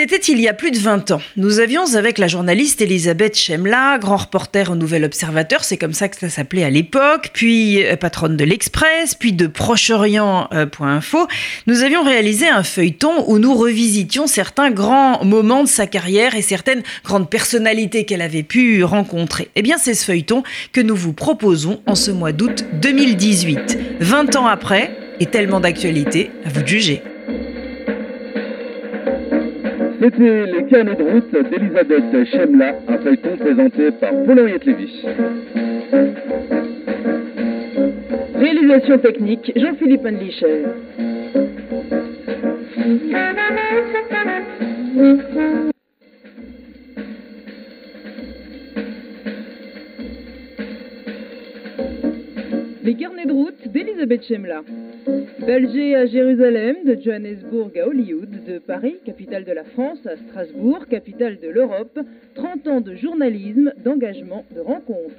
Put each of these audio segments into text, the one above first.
C'était il y a plus de 20 ans. Nous avions avec la journaliste Elisabeth Chemla, grand reporter au Nouvel Observateur, c'est comme ça que ça s'appelait à l'époque, puis euh, patronne de l'Express, puis de Proche-Orient.info, nous avions réalisé un feuilleton où nous revisitions certains grands moments de sa carrière et certaines grandes personnalités qu'elle avait pu rencontrer. Eh bien, c'est ce feuilleton que nous vous proposons en ce mois d'août 2018. 20 ans après, et tellement d'actualité, à vous de juger. C'était les carnets de route d'Elisabeth Chemla, un feuilleton présenté par Paul-Henriette Lévy. Réalisation technique, Jean-Philippe Andlicher. Les carnets de route d'Elisabeth Chemla. D'Alger à Jérusalem, de Johannesburg à Hollywood, de Paris, capitale de la France, à Strasbourg, capitale de l'Europe, 30 ans de journalisme, d'engagement, de rencontres.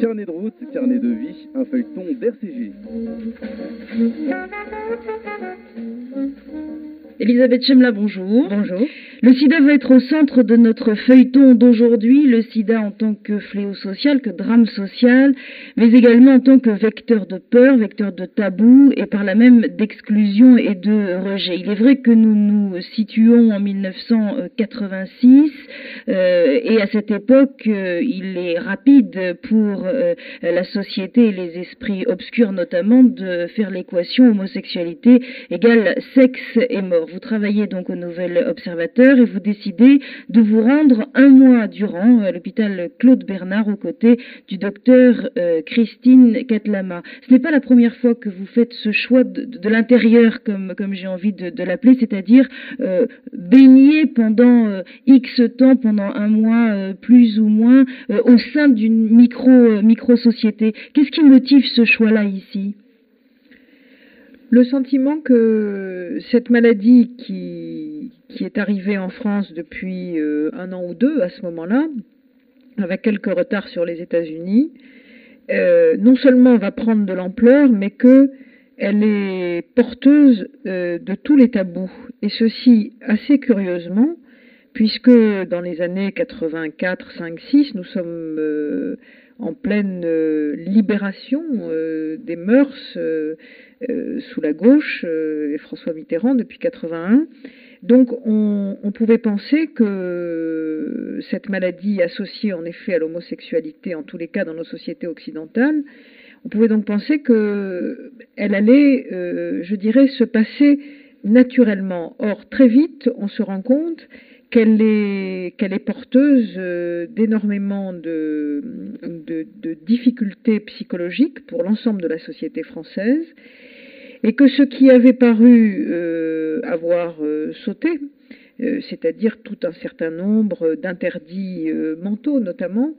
Carnet de route, carnet de vie, un feuilleton d'RCG. Elisabeth Chemla, bonjour. Bonjour. Le sida va être au centre de notre feuilleton d'aujourd'hui, le sida en tant que fléau social, que drame social, mais également en tant que vecteur de peur, vecteur de tabou et par là même d'exclusion et de rejet. Il est vrai que nous nous situons en 1986 euh, et à cette époque, euh, il est rapide pour euh, la société et les esprits obscurs notamment de faire l'équation homosexualité égale sexe et mort. Vous travaillez donc au Nouvel Observateur et vous décidez de vous rendre un mois durant à l'hôpital Claude Bernard aux côtés du docteur euh, Christine Katlama. Ce n'est pas la première fois que vous faites ce choix de, l'intérieur, comme, j'ai envie de, l'appeler, c'est-à-dire euh, baigner pendant euh, X temps, pendant un mois plus ou moins, au sein d'une micro, micro-société. Qu'est-ce qui motive ce choix-là ici? Le sentiment que cette maladie qui, qui est arrivée en France depuis euh, un an ou deux à ce moment-là, avec quelques retards sur les États-Unis, euh, non seulement va prendre de l'ampleur, mais que elle est porteuse euh, de tous les tabous. Et ceci assez curieusement, puisque dans les années 84, 5, 6, nous sommes en pleine euh, libération euh, des mœurs euh, sous la gauche et François Mitterrand depuis 81. Donc on, pouvait penser que cette maladie associée en effet à l'homosexualité, en tous les cas dans nos sociétés occidentales, on pouvait donc penser que elle allait, je dirais, se passer naturellement. Or, très vite, on se rend compte qu'elle est, qu'elle est porteuse euh, d'énormément de, de, difficultés psychologiques pour l'ensemble de la société française, et que ce qui avait paru euh, avoir euh, sauté, c'est-à-dire tout un certain nombre d'interdits mentaux notamment,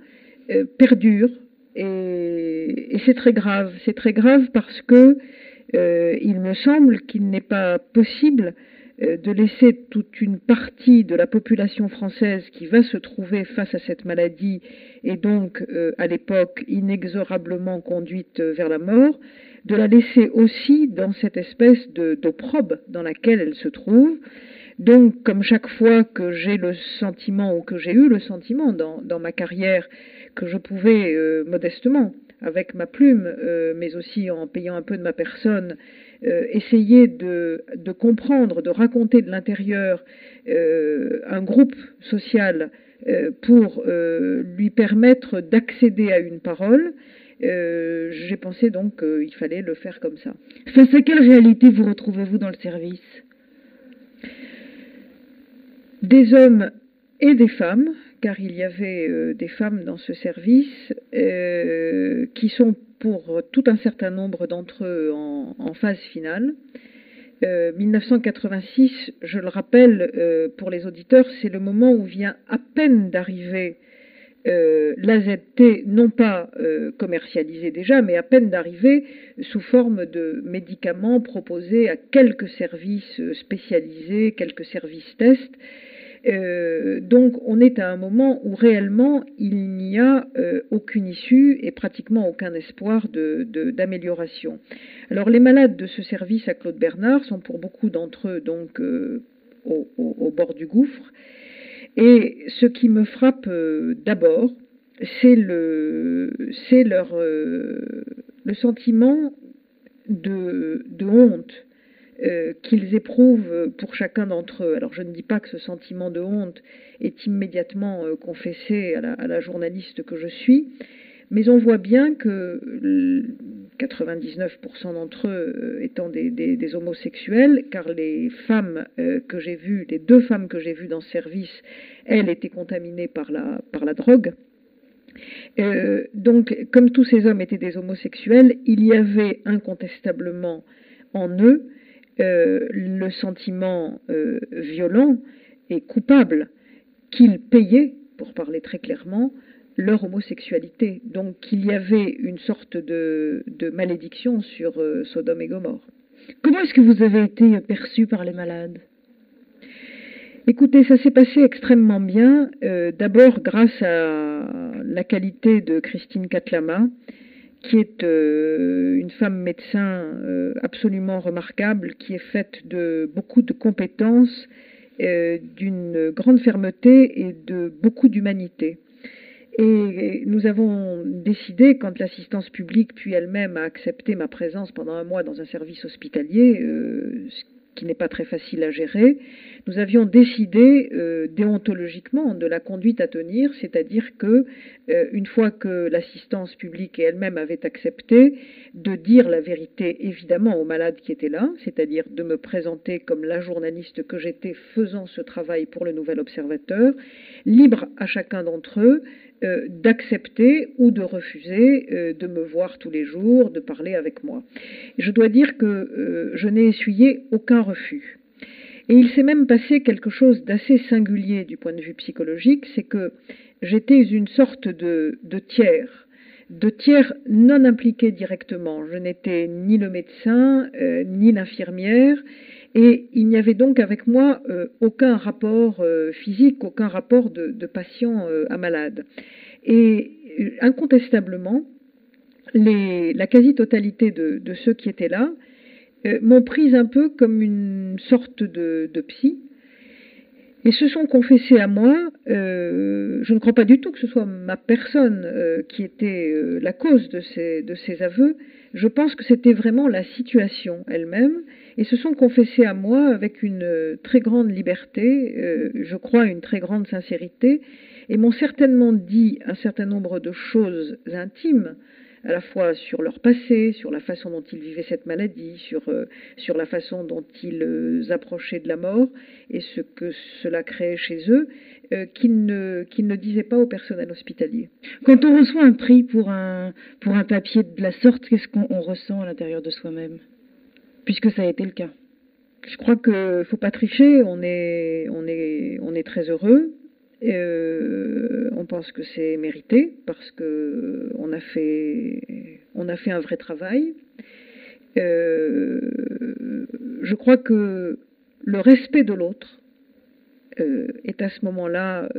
perdure. Et, et c'est très grave. C'est très grave parce que il me semble qu'il n'est pas possible de laisser toute une partie de la population française qui va se trouver face à cette maladie et donc euh, à l'époque inexorablement conduite euh, vers la mort, de la laisser aussi dans cette espèce de, d'opprobre dans laquelle elle se trouve. Donc, comme chaque fois que j'ai le sentiment, ou que j'ai eu le sentiment dans, ma carrière, que je pouvais euh, modestement, avec ma plume, euh, mais aussi en payant un peu de ma personne, euh, essayer de, comprendre, de raconter de l'intérieur euh, un groupe social euh, pour euh, lui permettre d'accéder à une parole, euh, j'ai pensé donc qu'il fallait le faire comme ça. Face à quelle réalité vous retrouvez-vous dans le service? Des hommes et des femmes, car il y avait euh, des femmes dans ce service, euh, qui sont pour tout un certain nombre d'entre eux en, phase finale. Euh, 1986, je le rappelle euh, pour les auditeurs, c'est le moment où vient à peine d'arriver euh, l'AZT, non pas euh, commercialisé déjà, mais à peine d'arriver sous forme de médicaments proposés à quelques services euh, spécialisés, quelques services tests. Euh, donc on est à un moment où réellement il n'y a euh, aucune issue et pratiquement aucun espoir d'amélioration. Alors les malades de ce service à Claude Bernard sont pour beaucoup d'entre eux donc euh, au, bord du gouffre. Et ce qui me frappe d'abord, c'est le, leur le sentiment de honte euh, qu'ils éprouvent pour chacun d'entre eux. Alors je ne dis pas que ce sentiment de honte est immédiatement euh, confessé à la, journaliste que je suis, mais on voit bien que 99% d'entre eux euh, étant des, homosexuels, car les femmes que j'ai vues, les deux femmes que j'ai vues dans ce service, elles étaient contaminées par la, par la drogue. donc, comme tous ces hommes étaient des homosexuels, il y avait incontestablement en eux euh, le sentiment euh, violent et coupable qu'ils payaient, pour parler très clairement, leur homosexualité. Donc qu'il y avait une sorte de, malédiction sur euh, Sodome et Gomorre. Comment est-ce que vous avez été perçu par les malades? Écoutez, ça s'est passé extrêmement bien. D'abord grâce à la qualité de Christine Catlama, qui est euh, une femme médecin euh, absolument remarquable, qui est faite de beaucoup de compétences, euh, d'une grande fermeté et de beaucoup d'humanité. Et nous avons décidé, quand l'assistance publique puis elle-même a accepté ma présence pendant un mois dans un service hospitalier, qui n'est pas très facile à gérer, nous avions décidé euh, déontologiquement de la conduite à tenir, c'est-à-dire que euh, une fois que l'assistance publique elle-même avait accepté de dire la vérité évidemment aux malades qui étaient là, c'est-à-dire de me présenter comme la journaliste que j'étais faisant ce travail pour le Nouvel Observateur, libre à chacun d'entre eux euh, d'accepter ou de refuser euh, de me voir tous les jours, de parler avec moi. je dois dire que euh, je n'ai essuyé aucun refus. Et il s'est même passé quelque chose d'assez singulier du point de vue psychologique, c'est que j'étais une sorte de, de tiers, de tiers non impliqué directement. Je n'étais ni le médecin, ni l'infirmière, et il n'y avait donc avec moi euh, aucun rapport euh, physique, aucun rapport de, patient euh, à malade. Et incontestablement, la quasi-totalité de, ceux qui étaient là m'ont prise un peu comme une sorte de, psy. Et se sont confessés à moi, je ne crois pas du tout que ce soit ma personne qui était la cause de ces aveux, je pense que c'était vraiment la situation elle-même et se sont confessés à moi avec une euh, très grande liberté, euh, je crois une très grande sincérité, et m'ont certainement dit un certain nombre de choses intimes, à la fois sur leur passé, sur la façon dont ils vivaient cette maladie, sur, euh, sur la façon dont ils approchaient de la mort et ce que cela créait chez eux, qu'ils ne, ne disaient pas au personnel hospitalier. Quand on reçoit un prix pour un, pour un papier de la sorte, qu'est-ce qu'on ressent à l'intérieur de soi-même? Puisque ça a été le cas. Je crois qu'il ne faut pas tricher, on est, on est, on est très heureux. Euh, on pense que c'est mérité parce que on a fait, on a fait un vrai travail. Euh, je crois que le respect de l'autre euh, est à ce moment-là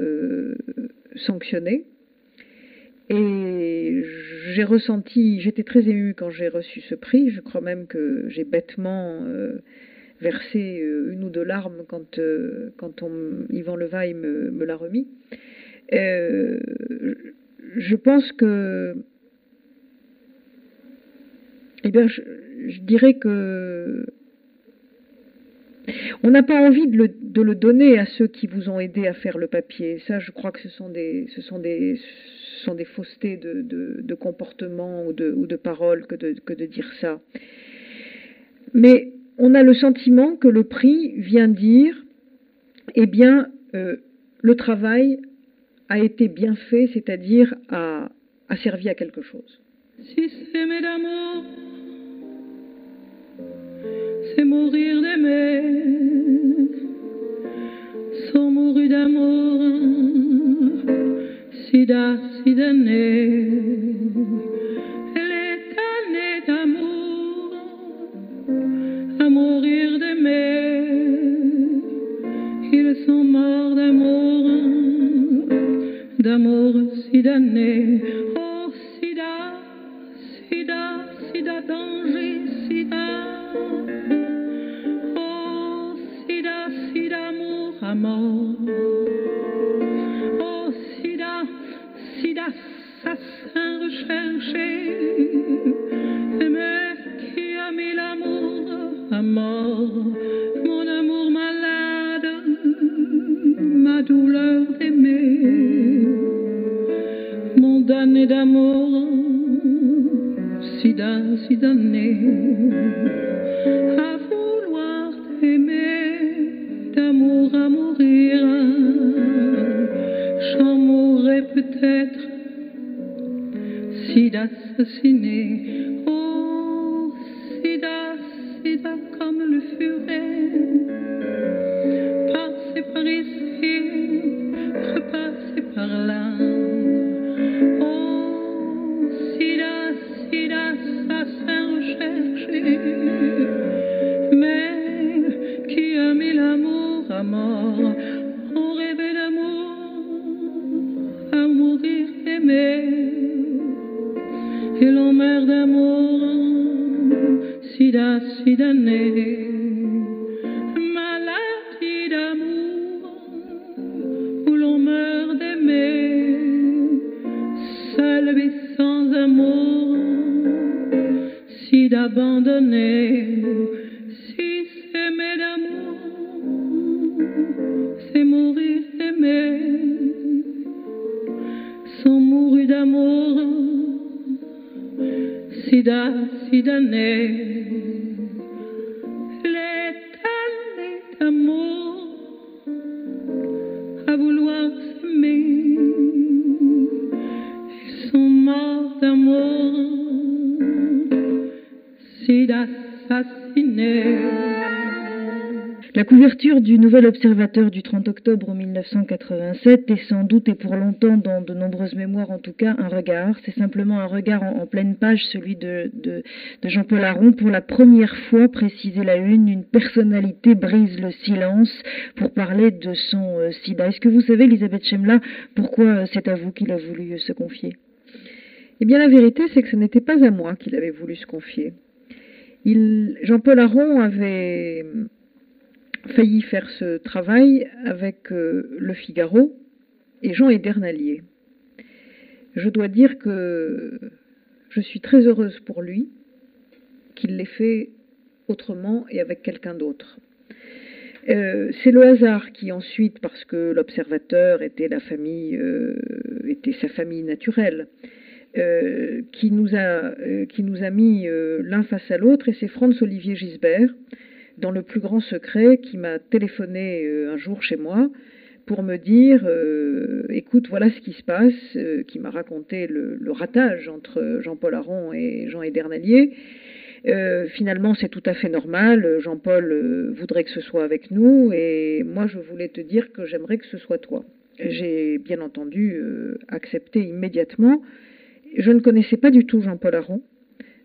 sanctionné. Et j'ai ressenti, j'étais très émue quand j'ai reçu ce prix. Je crois même que j'ai bêtement euh, versé euh, une ou deux larmes quand, euh, quand Yvan Levaille me, me l'a remis. je pense que, eh bien, je, dirais que on n'a pas envie de le, de le, donner à ceux qui vous ont aidé à faire le papier. Ça, je crois que ce sont des, ce sont des, sont des faussetés de, comportement ou de, ou de paroles que de, dire ça. Mais on a le sentiment que le prix vient dire, eh bien, euh, le travail a été bien fait, c'est-à-dire a, servi à quelque chose. Si c'est d'amour, c'est mourir d'aimer, sans mourir d'amour sida, sidané. Elle est tannée d'amour, à mourir d'aimer. Ils sont morts d'amour. d'amour, si d'années. Oh, sida, sida, sida, danger, sida. Oh, sida, sida, amour, à Oh, sida, sida comme le furet. Passez par ici, repassez par là. Oh, sida, sida, assassin recherché. La couverture du Nouvel Observateur du 30 octobre 1987 est sans doute et pour longtemps, dans de nombreuses mémoires en tout cas, un regard. C'est simplement un regard en, pleine page, celui de, Jean-Paul Aron. Pour la première fois, précisait la une, une personnalité brise le silence pour parler de son euh, sida. Est-ce que vous savez, Elisabeth Chemla, pourquoi euh, c'est à vous qu'il a voulu euh, se confier? Eh bien, la vérité, c'est que ce n'était pas à moi qu'il avait voulu se confier. Jean-Paul Aron avait failli faire ce travail avec euh, Le Figaro et Jean Edernalier. Je dois dire que je suis très heureuse pour lui qu'il l'ait fait autrement et avec quelqu'un d'autre. Euh, c'est le hasard qui ensuite, parce que l'observateur était la famille, euh, sa famille naturelle, qui nous a, mis l'un face à l'autre, et c'est Franz Olivier Gisbert, dans le plus grand secret, qui m'a téléphoné euh, un jour chez moi pour me dire, euh, écoute, voilà ce qui se passe, euh, qui m'a raconté le, ratage entre Jean-Paul Aron et Jean Edernalier. Finalement, c'est tout à fait normal. Jean-Paul voudrait que ce soit avec nous et moi, je voulais te dire que j'aimerais que ce soit toi. J'ai bien entendu accepté immédiatement. Je ne connaissais pas du tout Jean-Paul Aron,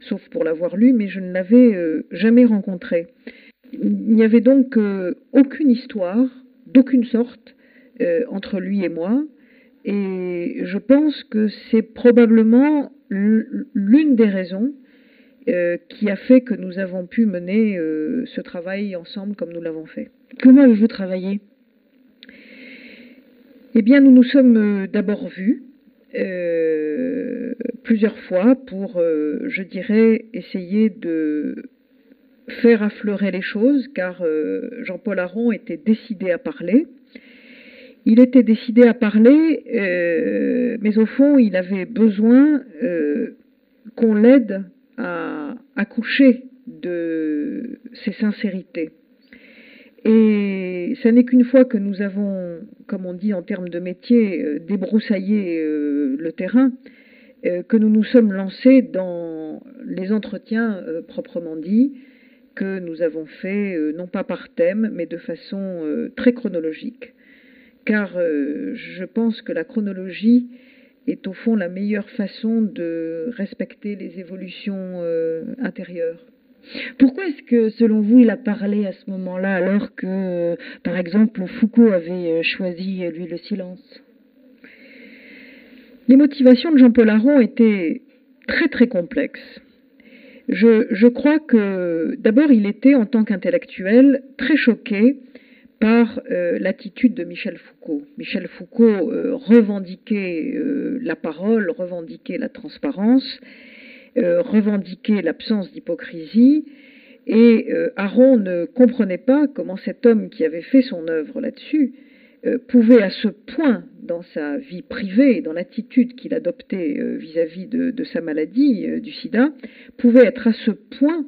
sauf pour l'avoir lu, mais je ne l'avais jamais rencontré. Il n'y avait donc euh, aucune histoire, d'aucune sorte, euh, entre lui et moi. Et je pense que c'est probablement l'une des raisons euh, qui a fait que nous avons pu mener ce travail ensemble comme nous l'avons fait. Comment avez-vous travaillé Eh bien, nous nous sommes d'abord vus plusieurs fois pour, je dirais, essayer de faire affleurer les choses, car euh, Jean-Paul Aron était décidé à parler. Il était décidé à parler, euh, mais au fond, il avait besoin euh, qu'on l'aide à accoucher de ses sincérités. Et ça n'est qu'une fois que nous avons, comme on dit en termes de métier, débroussaillé le terrain, que nous nous sommes lancés dans les entretiens proprement dits, que nous avons fait euh, non pas par thème, mais de façon euh, très chronologique. Car euh, je pense que la chronologie est au fond la meilleure façon de respecter les évolutions intérieures. Pourquoi est-ce que, selon vous, il a parlé à ce moment-là, alors que, par exemple, Foucault avait choisi, lui, le silence? Les motivations de Jean-Paul Aron étaient très très complexes. Je, crois que d'abord il était en tant qu'intellectuel très choqué par euh, l'attitude de Michel Foucault. Michel Foucault euh, revendiquait euh, la parole, revendiquait la transparence, revendiquait l'absence d'hypocrisie, et Aron ne comprenait pas comment cet homme qui avait fait son œuvre là-dessus pouvait à ce point, dans sa vie privée, dans l'attitude qu'il adoptait vis-à-vis de, sa maladie du sida, pouvait être à ce point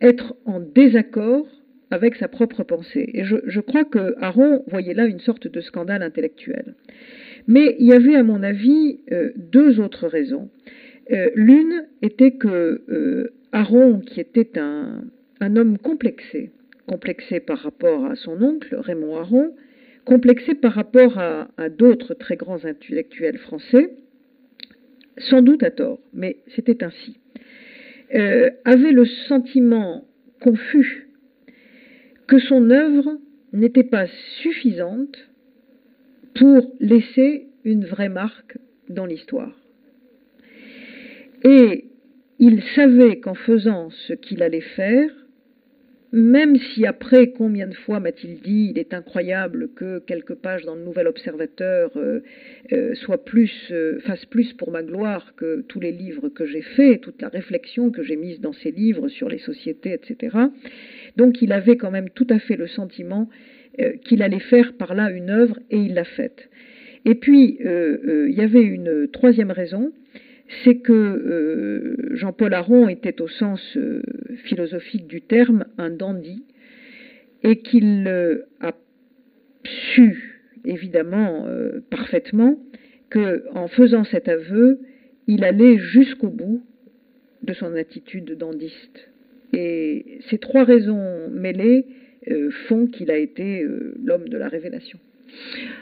être en désaccord avec sa propre pensée. Et je, crois que Aaron voyait là une sorte de scandale intellectuel. Mais il y avait, à mon avis, euh, deux autres raisons. Euh, l'une était que euh, Aaron, qui était un, homme complexé, complexé par rapport à son oncle, Raymond Aron, complexé par rapport à, d'autres très grands intellectuels français, sans doute à tort, mais c'était ainsi, avait le sentiment confus que son œuvre n'était pas suffisante pour laisser une vraie marque dans l'histoire. Et il savait qu'en faisant ce qu'il allait faire, même si après, combien de fois m'a-t-il dit, il est incroyable que quelques pages dans le Nouvel Observateur euh, euh, soient plus, euh, fassent plus pour ma gloire que tous les livres que j'ai faits, toute la réflexion que j'ai mise dans ces livres sur les sociétés, etc. Donc il avait quand même tout à fait le sentiment euh, qu'il allait faire par là une œuvre et il l'a faite. Et puis euh, euh, il y avait une troisième raison, c'est que Jean-Paul Aron était au sens philosophique du terme un dandy et qu'il a su évidemment parfaitement que en faisant cet aveu, il allait jusqu'au bout de son attitude dandiste. Et ces trois raisons mêlées euh, font qu'il a été euh, l'homme de la révélation.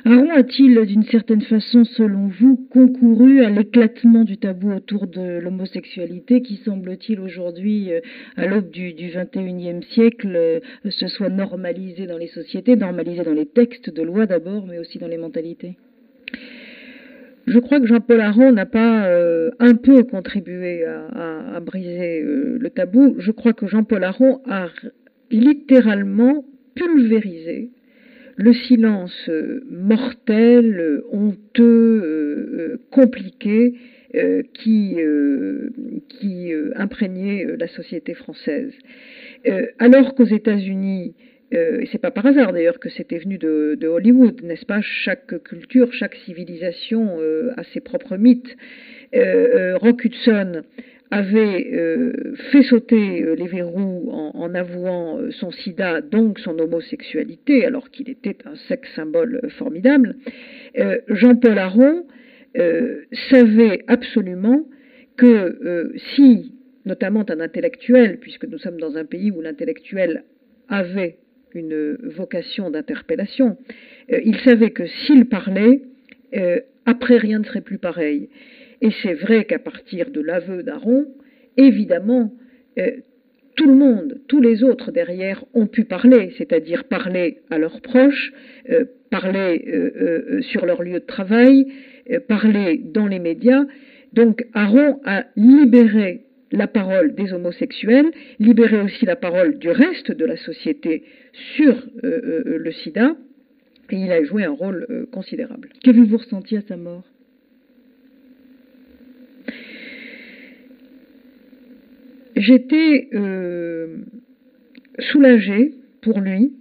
Aaron a-t-il, d'une certaine façon, selon vous, concouru à l'éclatement du tabou autour de l'homosexualité qui, semble-t-il, aujourd'hui, euh, à l'aube du, du 21e siècle, se soit normalisé dans les sociétés, normalisé dans les textes de loi d'abord, mais aussi dans les mentalités? Je crois que Jean-Paul Aron n'a pas euh, un peu contribué à, briser euh, le tabou. Je crois que Jean-Paul Aron a littéralement pulvérisé le silence euh, mortel, honteux, compliqué qui, imprégnait la société française. alors qu'aux États-Unis, euh, et c'est pas par hasard d'ailleurs que c'était venu de, Hollywood, n'est-ce pas Chaque culture, chaque civilisation euh, a ses propres mythes. Euh, Rock Hudson avait fait sauter les verrous en, avouant son sida, donc son homosexualité, alors qu'il était un sexe symbole formidable. Jean-Paul Aron savait absolument que si, notamment un intellectuel, puisque nous sommes dans un pays où l'intellectuel avait une vocation d'interpellation. Euh, il savait que s'il parlait, euh, après rien ne serait plus pareil. Et c'est vrai qu'à partir de l'aveu d'Aaron, évidemment, euh, tout le monde, tous les autres derrière ont pu parler, c'est-à-dire parler à leurs proches, parler sur leur lieu de travail, parler dans les médias. Donc Aaron a libéré la parole des homosexuels, libérer aussi la parole du reste de la société sur euh, euh, le sida, et il a joué un rôle euh, considérable. Qu'avez-vous ressenti à sa mort? J'étais soulagée pour lui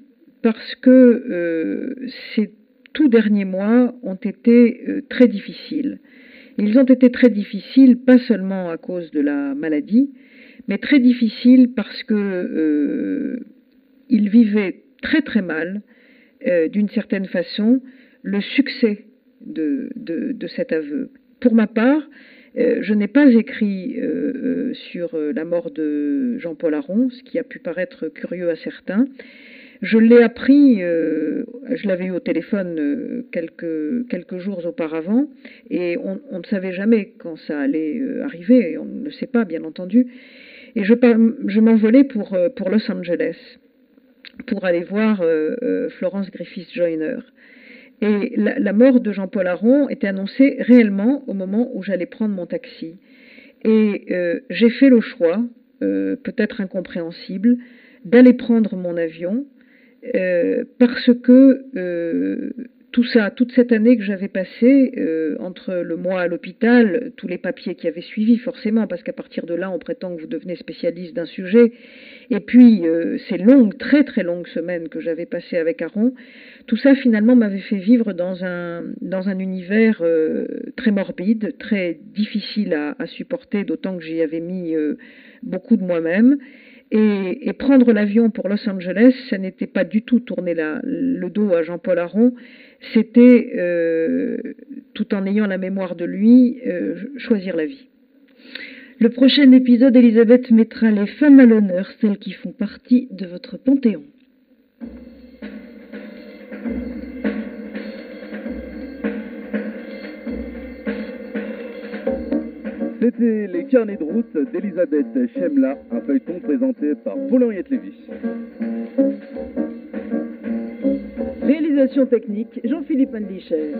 parce que ces tout derniers mois ont été très difficiles. Ils ont été très difficiles, pas seulement à cause de la maladie, mais très difficiles parce que euh, il vivait très très mal, euh, d'une certaine façon, le succès de, cet aveu. Pour ma part, euh, je n'ai pas écrit sur la mort de Jean-Paul Aron, ce qui a pu paraître curieux à certains. Je l'ai appris, euh, je l'avais eu au téléphone euh, quelques, jours auparavant, et on, ne savait jamais quand ça allait euh, arriver, et on ne le sait pas, bien entendu. Et je, je m'envolais pour, pour Los Angeles, pour aller voir Florence Griffith Joyner. Et la, mort de Jean-Paul Aron était annoncée réellement au moment où j'allais prendre mon taxi. Et euh, j'ai fait le choix, euh, peut-être incompréhensible, d'aller prendre mon avion euh, parce que tout ça, toute cette année que j'avais passée euh, entre le mois à l'hôpital, tous les papiers qui avaient suivi forcément, parce qu'à partir de là, on prétend que vous devenez spécialiste d'un sujet, et puis euh, ces longues, très très longues semaines que j'avais passées avec Aaron, tout ça finalement m'avait fait vivre dans un, dans un univers euh, très morbide, très difficile à, à supporter, d'autant que j'y avais mis beaucoup de moi-même. Et, prendre l'avion pour Los Angeles, ça n'était pas du tout tourner le dos à Jean-Paul Aron, c'était, euh, tout en ayant la mémoire de lui, euh, choisir la vie. Le prochain épisode, Elisabeth mettra les femmes à l'honneur, celles qui font partie de votre panthéon. C'était les carnets de route d'Elisabeth Chemla, un feuilleton présenté par Paul-Henriette. Réalisation technique, Jean-Philippe Andlicher.